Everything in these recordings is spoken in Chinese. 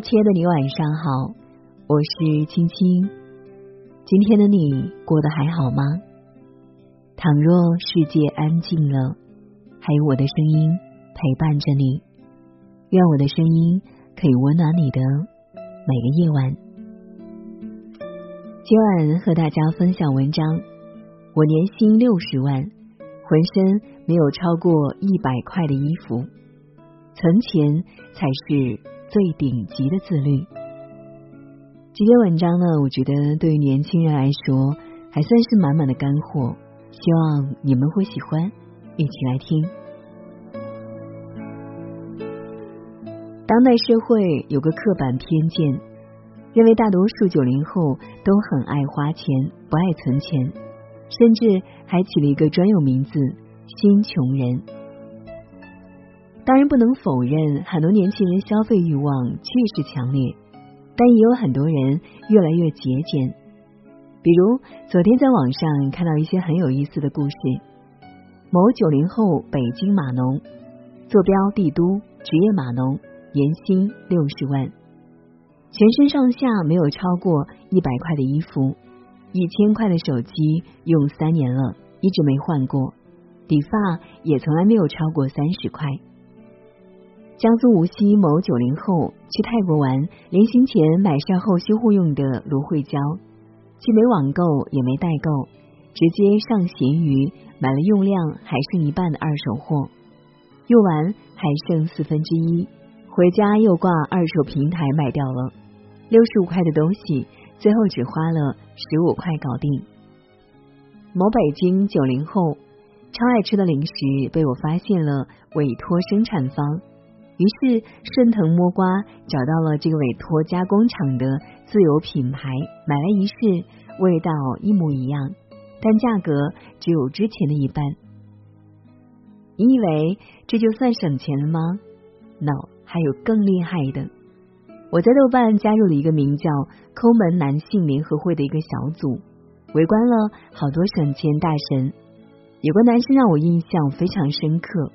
亲爱的你，晚上好，我是青青。今天的你过得还好吗？倘若世界安静了，还有我的声音陪伴着你，愿我的声音可以温暖你的每个夜晚。今晚和大家分享文章：我年薪六十万，浑身没有超过一百块的衣服，存钱才是。最顶级的自律。这篇文章呢，我觉得对于年轻人来说还算是满满的干货，希望你们会喜欢，一起来听。当代社会有个刻板偏见，认为大多数九零后都很爱花钱，不爱存钱，甚至还起了一个专有名字“新穷人”。当然不能否认，很多年轻人消费欲望确实强烈，但也有很多人越来越节俭。比如昨天在网上看到一些很有意思的故事：某九零后北京码农，坐标帝都，职业码农，年薪六十万，全身上下没有超过一百块的衣服，一千块的手机用三年了，一直没换过，理发也从来没有超过三十块。江苏无锡某九零后去泰国玩，临行前买上后修护用的芦荟胶，既没网购也没代购，直接上闲鱼买了用量还剩一半的二手货，用完还剩四分之一，回家又挂二手平台卖掉了，六十五块的东西最后只花了十五块搞定。某北京九零后超爱吃的零食被我发现了委托生产方。于是顺藤摸瓜找到了这个委托加工厂的自有品牌，买来一试，味道一模一样，但价格只有之前的一半。你以为这就算省钱了吗？No，还有更厉害的。我在豆瓣加入了一个名叫“抠门男性联合会”的一个小组，围观了好多省钱大神，有个男生让我印象非常深刻。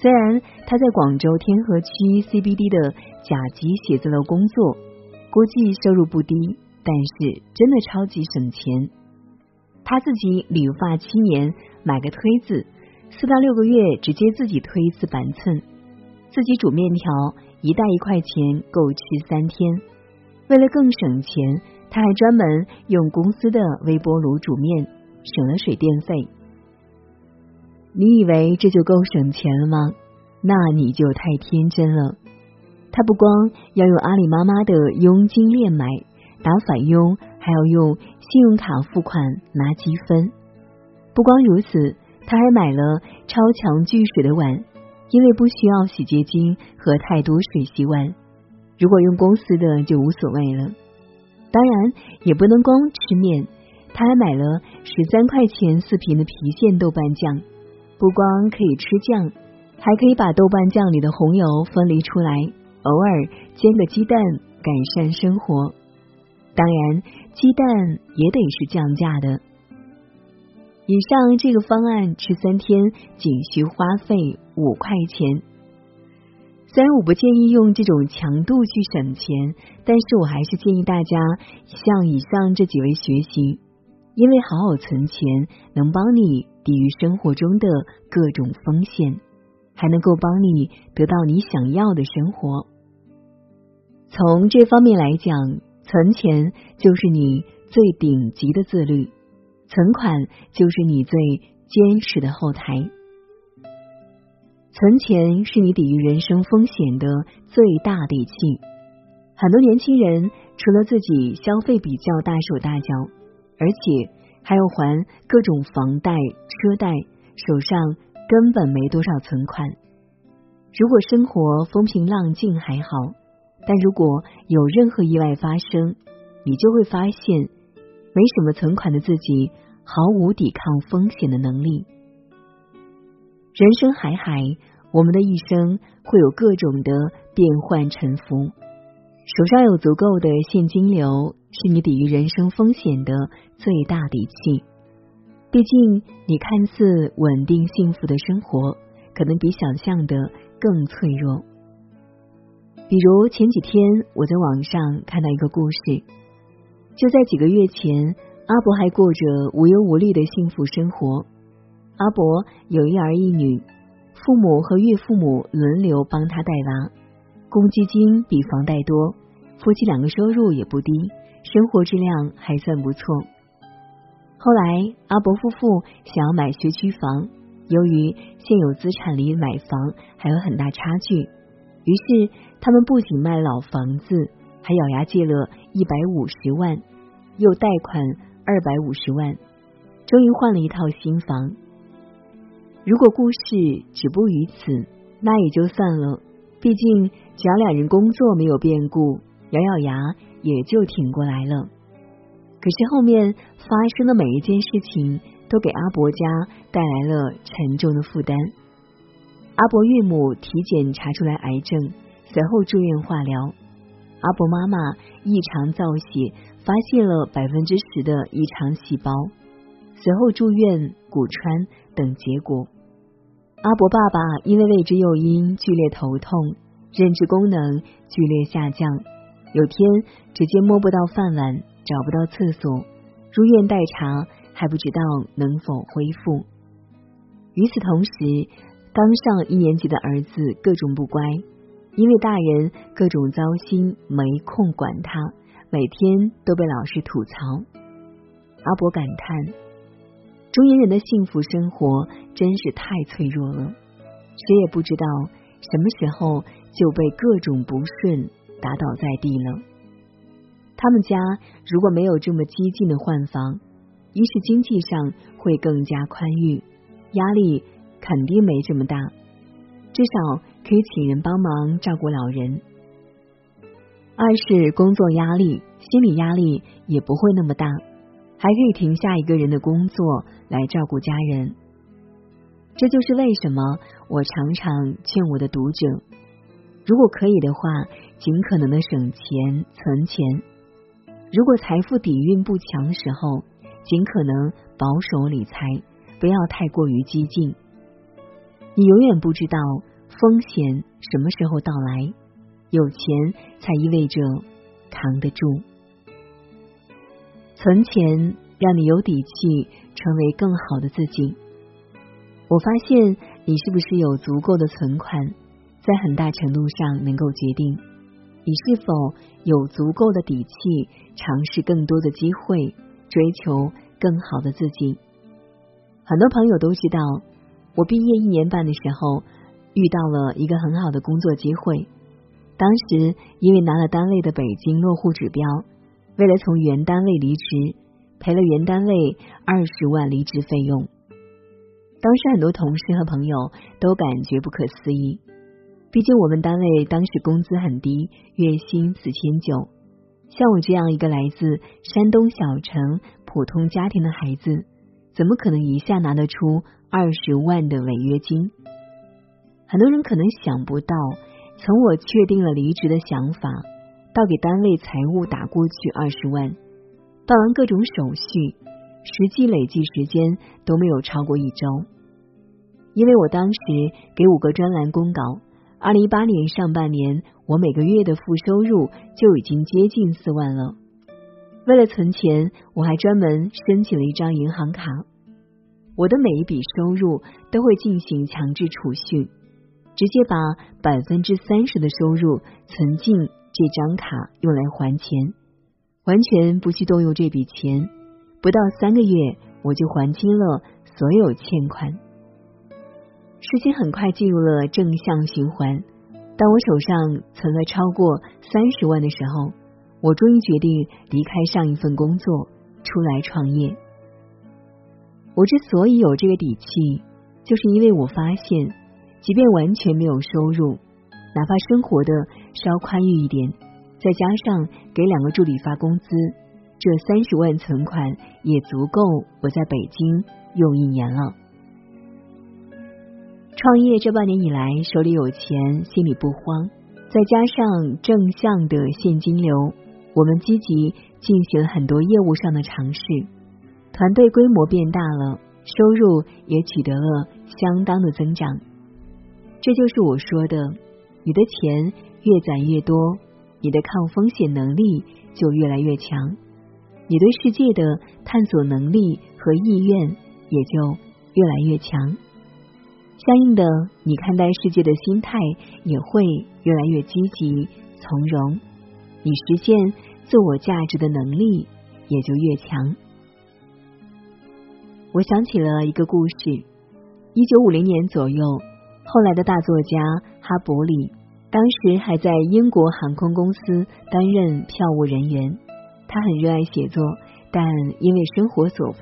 虽然他在广州天河区 CBD 的甲级写字楼工作，估计收入不低，但是真的超级省钱。他自己理发七年，买个推子，四到六个月直接自己推一次板寸，自己煮面条，一袋一块钱够吃三天。为了更省钱，他还专门用公司的微波炉煮面，省了水电费。你以为这就够省钱了吗？那你就太天真了。他不光要用阿里妈妈的佣金链买，打返佣还要用信用卡付款拿积分。不光如此，他还买了超强聚水的碗，因为不需要洗洁精和太多水洗碗。如果用公司的就无所谓了。当然也不能光吃面，他还买了十三块钱四瓶的郫县豆瓣酱。不光可以吃酱，还可以把豆瓣酱里的红油分离出来，偶尔煎个鸡蛋，改善生活。当然，鸡蛋也得是降价的。以上这个方案吃三天仅需花费五块钱。虽然我不建议用这种强度去省钱，但是我还是建议大家向以上这几位学习，因为好好存钱能帮你。抵御生活中的各种风险，还能够帮你得到你想要的生活。从这方面来讲，存钱就是你最顶级的自律，存款就是你最坚实的后台。存钱是你抵御人生风险的最大底气。很多年轻人除了自己消费比较大手大脚，而且。还要还各种房贷、车贷，手上根本没多少存款。如果生活风平浪静还好，但如果有任何意外发生，你就会发现没什么存款的自己毫无抵抗风险的能力。人生海海，我们的一生会有各种的变幻沉浮，手上有足够的现金流。是你抵御人生风险的最大底气。毕竟，你看似稳定幸福的生活，可能比想象的更脆弱。比如前几天我在网上看到一个故事，就在几个月前，阿伯还过着无忧无虑的幸福生活。阿伯有一儿一女，父母和岳父母轮流帮他带娃，公积金比房贷多，夫妻两个收入也不低，生活质量还算不错。后来阿伯夫妇想要买学区房，由于现有资产离买房还有很大差距，于是他们不仅卖老房子，还咬牙借了一百五十万，又贷款二百五十万，终于换了一套新房。如果故事止步于此，那也就算了。毕竟只要两人工作没有变故，咬咬牙也就挺过来了。可是后面发生的每一件事情，都给阿伯家带来了沉重的负担。阿伯岳母体检查出来癌症，随后住院化疗。阿伯妈妈异常造血，发现了百分之十的异常细胞，随后住院骨穿等结果。阿伯爸爸因为未知诱因剧烈头痛，认知功能剧烈下降，有天直接摸不到饭碗，找不到厕所，入院待查，还不知道能否恢复。与此同时，刚上一年级的儿子各种不乖，因为大人各种糟心，没空管他，每天都被老师吐槽。阿伯感叹。中年人的幸福生活真是太脆弱了，谁也不知道什么时候就被各种不顺打倒在地了。他们家如果没有这么激进的换房，一是经济上会更加宽裕，压力肯定没这么大，至少可以请人帮忙照顾老人；二是工作压力、心理压力也不会那么大。还可以停下一个人的工作来照顾家人，这就是为什么我常常劝我的读者，如果可以的话，尽可能的省钱存钱；如果财富底蕴不强的时候，尽可能保守理财，不要太过于激进。你永远不知道风险什么时候到来，有钱才意味着扛得住。存钱让你有底气成为更好的自己。我发现你是不是有足够的存款，在很大程度上能够决定你是否有足够的底气尝试更多的机会，追求更好的自己。很多朋友都知道，我毕业一年半的时候遇到了一个很好的工作机会，当时因为拿了单位的北京落户指标。为了从原单位离职，赔了原单位二十万离职费用。当时很多同事和朋友都感觉不可思议，毕竟我们单位当时工资很低，月薪四千九。像我这样一个来自山东小城普通家庭的孩子，怎么可能一下拿得出二十万的违约金？很多人可能想不到，从我确定了离职的想法。到给单位财务打过去二十万，办完各种手续，实际累计时间都没有超过一周。因为我当时给五个专栏公稿，二零一八年上半年我每个月的负收入就已经接近四万了。为了存钱，我还专门申请了一张银行卡。我的每一笔收入都会进行强制储蓄，直接把百分之三十的收入存进。这张卡用来还钱，完全不去动用这笔钱，不到三个月我就还清了所有欠款。事情很快进入了正向循环。当我手上存了超过三十万的时候，我终于决定离开上一份工作，出来创业。我之所以有这个底气，就是因为我发现，即便完全没有收入。哪怕生活的稍宽裕一点，再加上给两个助理发工资，这三十万存款也足够我在北京用一年了。创业这半年以来，手里有钱，心里不慌，再加上正向的现金流，我们积极进行了很多业务上的尝试，团队规模变大了，收入也取得了相当的增长。这就是我说的。你的钱越攒越多，你的抗风险能力就越来越强，你对世界的探索能力和意愿也就越来越强。相应的，你看待世界的心态也会越来越积极从容，你实现自我价值的能力也就越强。我想起了一个故事：一九五零年左右，后来的大作家哈伯里，当时还在英国航空公司担任票务人员。他很热爱写作，但因为生活所迫，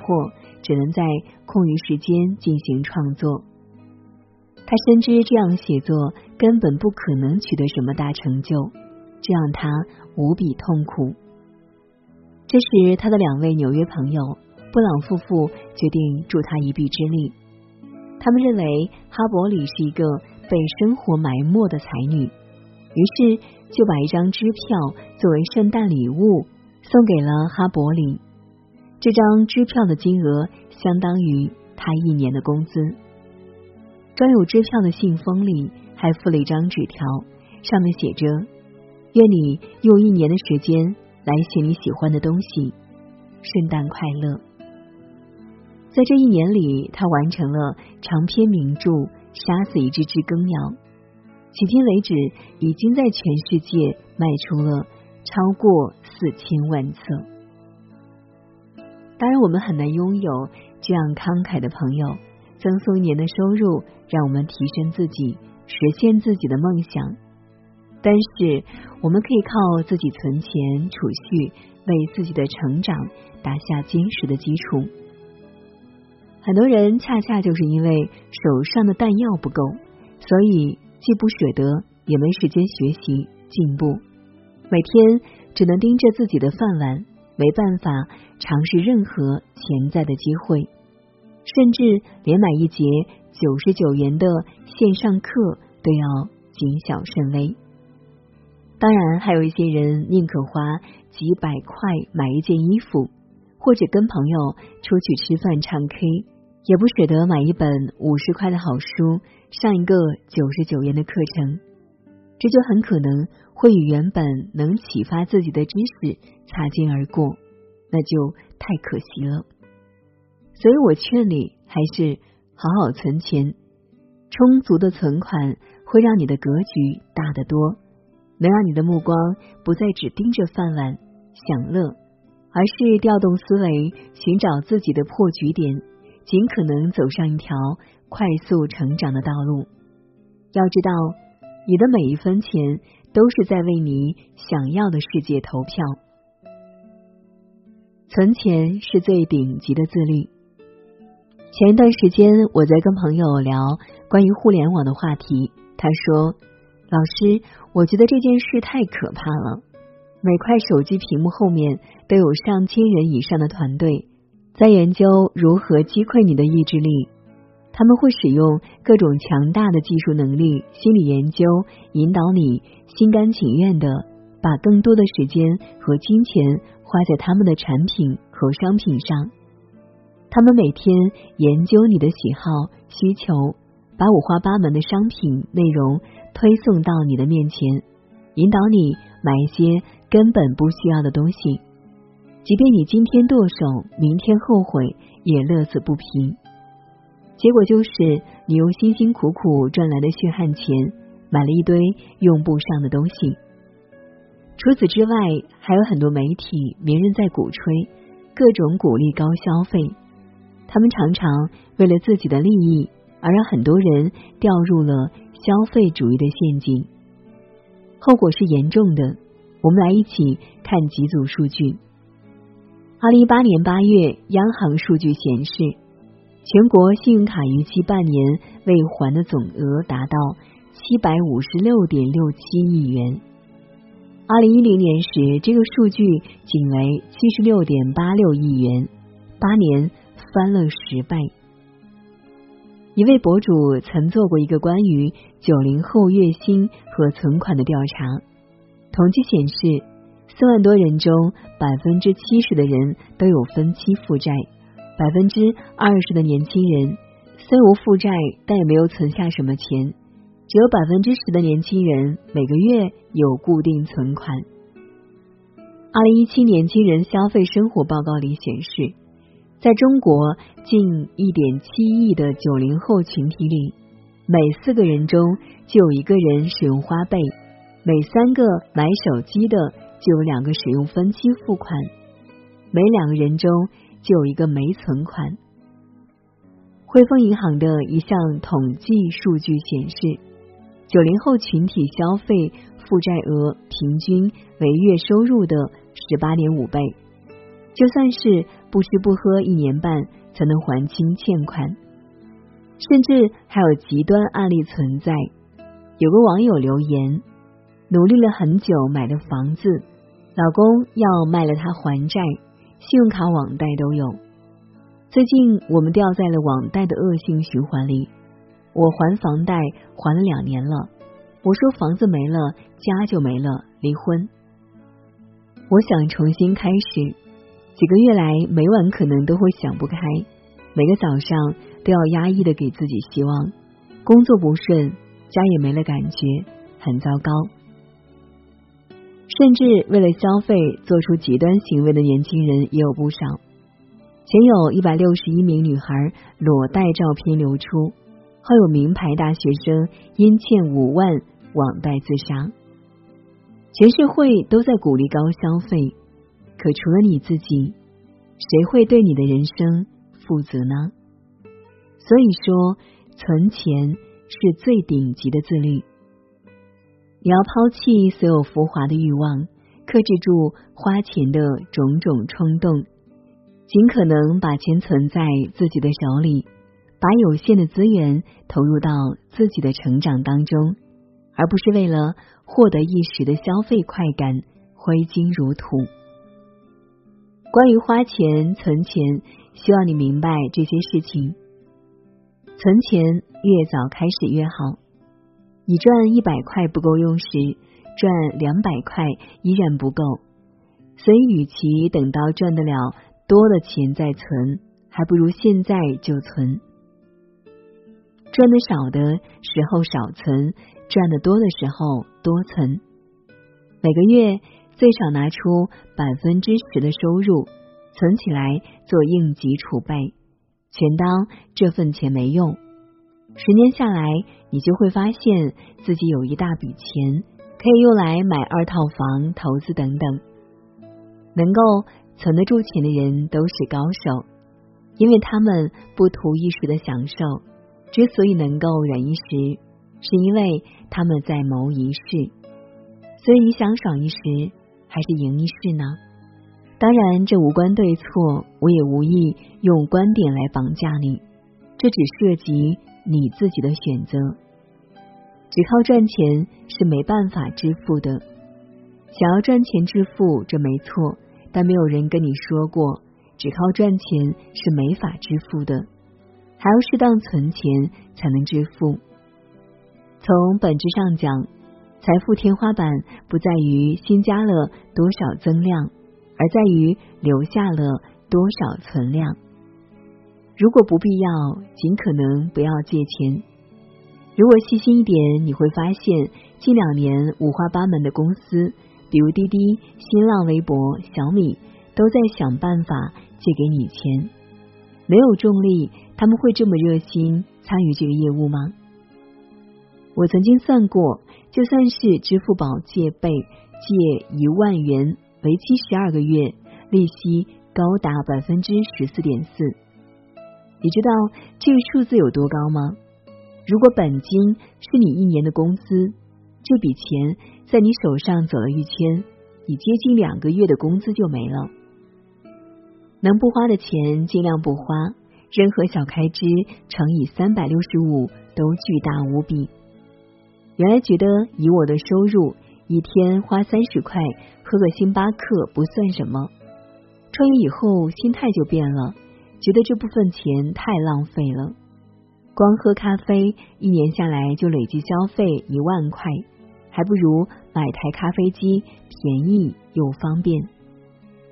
只能在空余时间进行创作。他深知这样写作根本不可能取得什么大成就，这让他无比痛苦。这时，他的两位纽约朋友。布朗夫妇决定助他一臂之力。他们认为哈伯里是一个被生活埋没的才女，于是就把一张支票作为圣诞礼物送给了哈伯里。这张支票的金额相当于他一年的工资。装有支票的信封里还附了一张纸条，上面写着：“愿你用一年的时间来写你喜欢的东西，圣诞快乐。”在这一年里，他完成了长篇名著《杀死一只知更鸟》，迄今为止已经在全世界卖出了超过四千万册。当然，我们很难拥有这样慷慨的朋友，赠送一年的收入，让我们提升自己，实现自己的梦想。但是，我们可以靠自己存钱储蓄，为自己的成长打下坚实的基础。很多人恰恰就是因为手上的弹药不够，所以既不舍得，也没时间学习进步，每天只能盯着自己的饭碗，没办法尝试任何潜在的机会，甚至连买一节九十九元的线上课都要谨小慎微。当然，还有一些人宁可花几百块买一件衣服，或者跟朋友出去吃饭唱 K。也不舍得买一本五十块的好书，上一个九十九元的课程，这就很可能会与原本能启发自己的知识擦肩而过，那就太可惜了。所以我劝你还是好好存钱，充足的存款会让你的格局大得多，能让你的目光不再只盯着饭碗享乐，而是调动思维，寻找自己的破局点。尽可能走上一条快速成长的道路。要知道，你的每一分钱都是在为你想要的世界投票。存钱是最顶级的自律。前一段时间，我在跟朋友聊关于互联网的话题，他说：“老师，我觉得这件事太可怕了。每块手机屏幕后面都有上千人以上的团队。”在研究如何击溃你的意志力，他们会使用各种强大的技术能力、心理研究，引导你心甘情愿的把更多的时间和金钱花在他们的产品和商品上。他们每天研究你的喜好、需求，把五花八门的商品内容推送到你的面前，引导你买一些根本不需要的东西。即便你今天剁手，明天后悔，也乐此不疲。结果就是，你用辛辛苦苦赚来的血汗钱，买了一堆用不上的东西。除此之外，还有很多媒体、名人在鼓吹，各种鼓励高消费。他们常常为了自己的利益，而让很多人掉入了消费主义的陷阱，后果是严重的。我们来一起看几组数据。二零一八年八月，央行数据显示，全国信用卡逾期半年未还的总额达到七百五十六点六七亿元。二零一零年时，这个数据仅为七十六点八六亿元，八年翻了十倍。一位博主曾做过一个关于九零后月薪和存款的调查，统计显示。四万多人中，百分之七十的人都有分期负债，百分之二十的年轻人虽无负债，但也没有存下什么钱，只有百分之十的年轻人每个月有固定存款。二零一七年轻人消费生活报告里显示，在中国近一点七亿的九零后群体里，每四个人中就有一个人使用花呗，每三个买手机的就有两个使用分期付款，每两个人中就有一个没存款。汇丰银行的一项统计数据显示。九零后群体消费负债额平均为月收入的十八点五倍，就算是不吃不喝一年半才能还清欠款，甚至还有极端案例存在。有个网友留言：努力了很久买的房子，老公要卖了他还债，信用卡、网贷都有。最近我们掉在了网贷的恶性循环里。我还房贷还了两年了，我说房子没了，家就没了，离婚。我想重新开始，几个月来每晚可能都会想不开，每个早上都要压抑的给自己希望，工作不顺，家也没了感觉，很糟糕。甚至为了消费做出极端行为的年轻人也有不少。前有一百六十一名女孩裸贷照片流出。后有名牌大学生因欠五万网贷自杀，全社会都在鼓励高消费，可除了你自己，谁会对你的人生负责呢？所以说，存钱是最顶级的自律。你要抛弃所有浮华的欲望，克制住花钱的种种冲动，尽可能把钱存在自己的手里。把有限的资源投入到自己的成长当中，而不是为了获得一时的消费快感挥金如土。关于花钱、存钱，希望你明白这些事情。存钱越早开始越好。你赚一百块不够用时，赚两百块依然不够。所以，与其等到赚得了多的钱再存，还不如现在就存。赚的少的时候少存，赚的多的时候多存。每个月最少拿出百分之十的收入存起来做应急储备，全当这份钱没用。十年下来，你就会发现自己有一大笔钱可以用来买二套房、投资等等。能够存得住钱的人都是高手，因为他们不图一时的享受。之所以能够忍一时，是因为他们在谋一世。所以你想爽一时，还是赢一世呢？当然，这无关对错，我也无意用观点来绑架你，这只涉及你自己的选择。只靠赚钱是没办法致富的。想要赚钱致富，这没错，但没有人跟你说过，只靠赚钱是没法致富的。还要适当存钱才能致富。从本质上讲，财富天花板不在于新加了多少增量，而在于留下了多少存量。如果不必要，尽可能不要借钱。如果细心一点，你会发现近两年五花八门的公司，比如滴滴、新浪微博、小米，都在想办法借给你钱。没有重力。他们会这么热心参与这个业务吗？我曾经算过，就算是支付宝借呗借一万元，为期十二个月，利息高达百分之十四点四。你知道这个数字有多高吗？如果本金是你一年的工资，这笔钱在你手上走了一圈，你接近两个月的工资就没了。能不花的钱尽量不花。任何小开支乘以三百六十五都巨大无比。原来觉得以我的收入，一天花三十块喝个星巴克不算什么。创业以后心态就变了，觉得这部分钱太浪费了。光喝咖啡一年下来就累计消费一万块，还不如买台咖啡机，便宜又方便。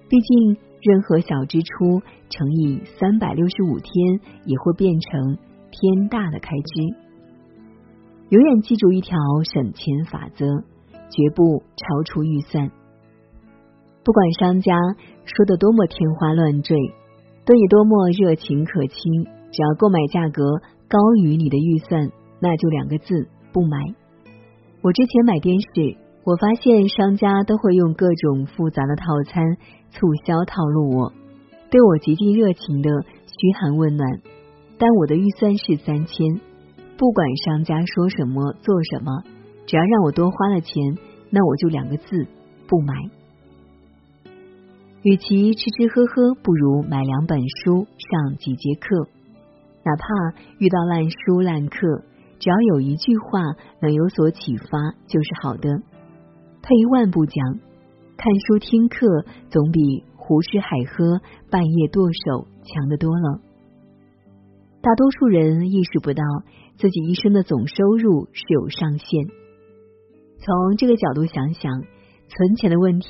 毕竟。任何小支出乘以三百六十五天，也会变成天大的开支。永远记住一条省钱法则：绝不超出预算。不管商家说的多么天花乱坠，对你多么热情可亲，只要购买价格高于你的预算，那就两个字：不买。我之前买电视，我发现商家都会用各种复杂的套餐促销套路我，对我极尽热情的嘘寒问暖，但我的预算是三千。不管商家说什么做什么，只要让我多花了钱，那我就两个字：不买。与其吃吃喝喝，不如买两本书，上几节课。哪怕遇到烂书烂课，只要有一句话能有所启发，就是好的。退一万步讲，看书听课总比胡吃海喝、半夜剁手强得多了。大多数人意识不到自己一生的总收入是有上限。从这个角度想想。存钱的问题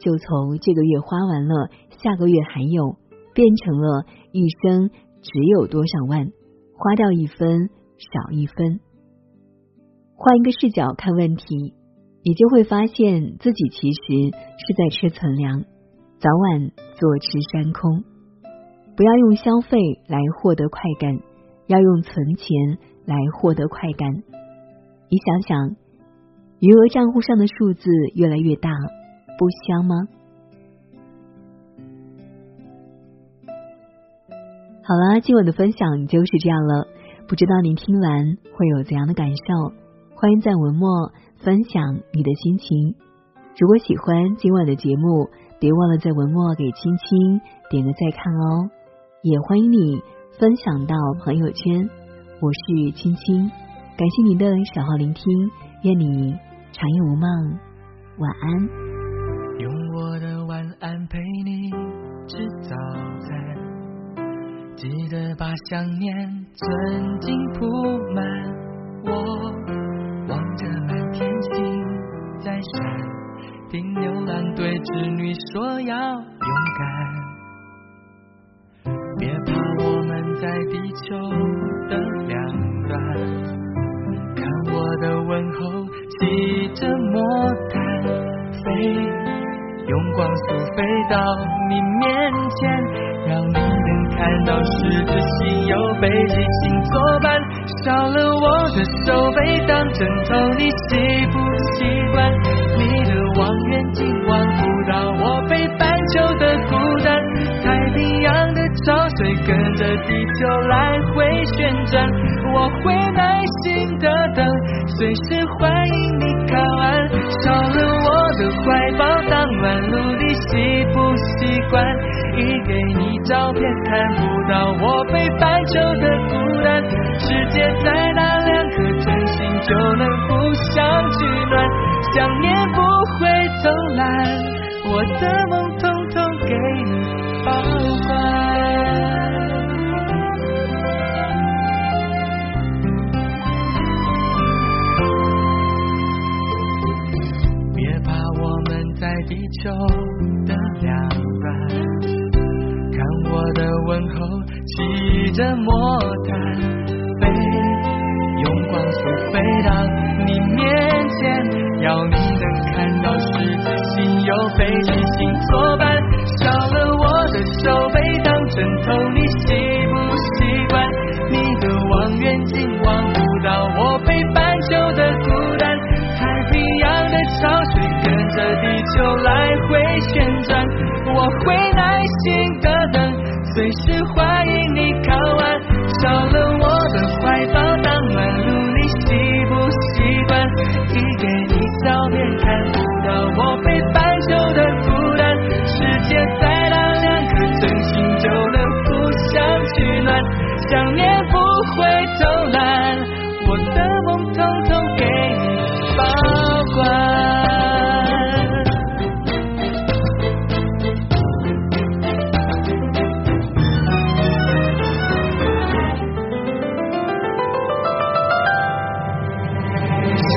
就从这个月花完了，下个月还有，变成了一生只有多少万，花掉一分少一分。换一个视角看问题，你就会发现自己其实是在吃存粮，早晚坐吃山空。不要用消费来获得快感，要用存钱来获得快感。你想想。余额账户上的数字越来越大，不香吗？好了，今晚的分享就是这样了。不知道您听完会有怎样的感受？欢迎在文末分享你的心情。如果喜欢今晚的节目，别忘了在文末给青青点个再看哦。也欢迎你分享到朋友圈。我是青青，感谢您的小号聆听，愿你。长夜无梦，晚安。用我的晚安陪你吃早餐，记得把想念存进铺满。我望着满天星在闪，听牛郎对织女说要勇敢，别怕我们在地球的两端。看我的问候。骑着魔毯飞，用光速飞到你面前，让你能看到十字星有北极星作伴。少了我的手背当枕头，你习不习惯？你的望远镜望不到我北半球的孤单。太平洋的潮水跟着地球来回旋转，我会耐心的等，随时欢迎你靠岸。少了我的怀抱，当晚路你习不习惯？一给你照片，看不到我北半球的孤单。世界再大，两颗真心就能互相取暖。想念不会偷懒，我的梦地球的两端，看我的问候，骑着魔毯。想念不会偷懒，我的梦统统给你保管。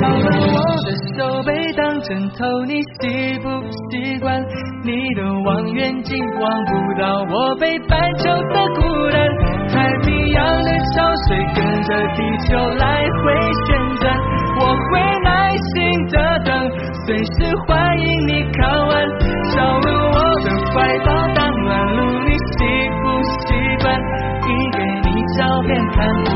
少了我的手被当枕头，你 and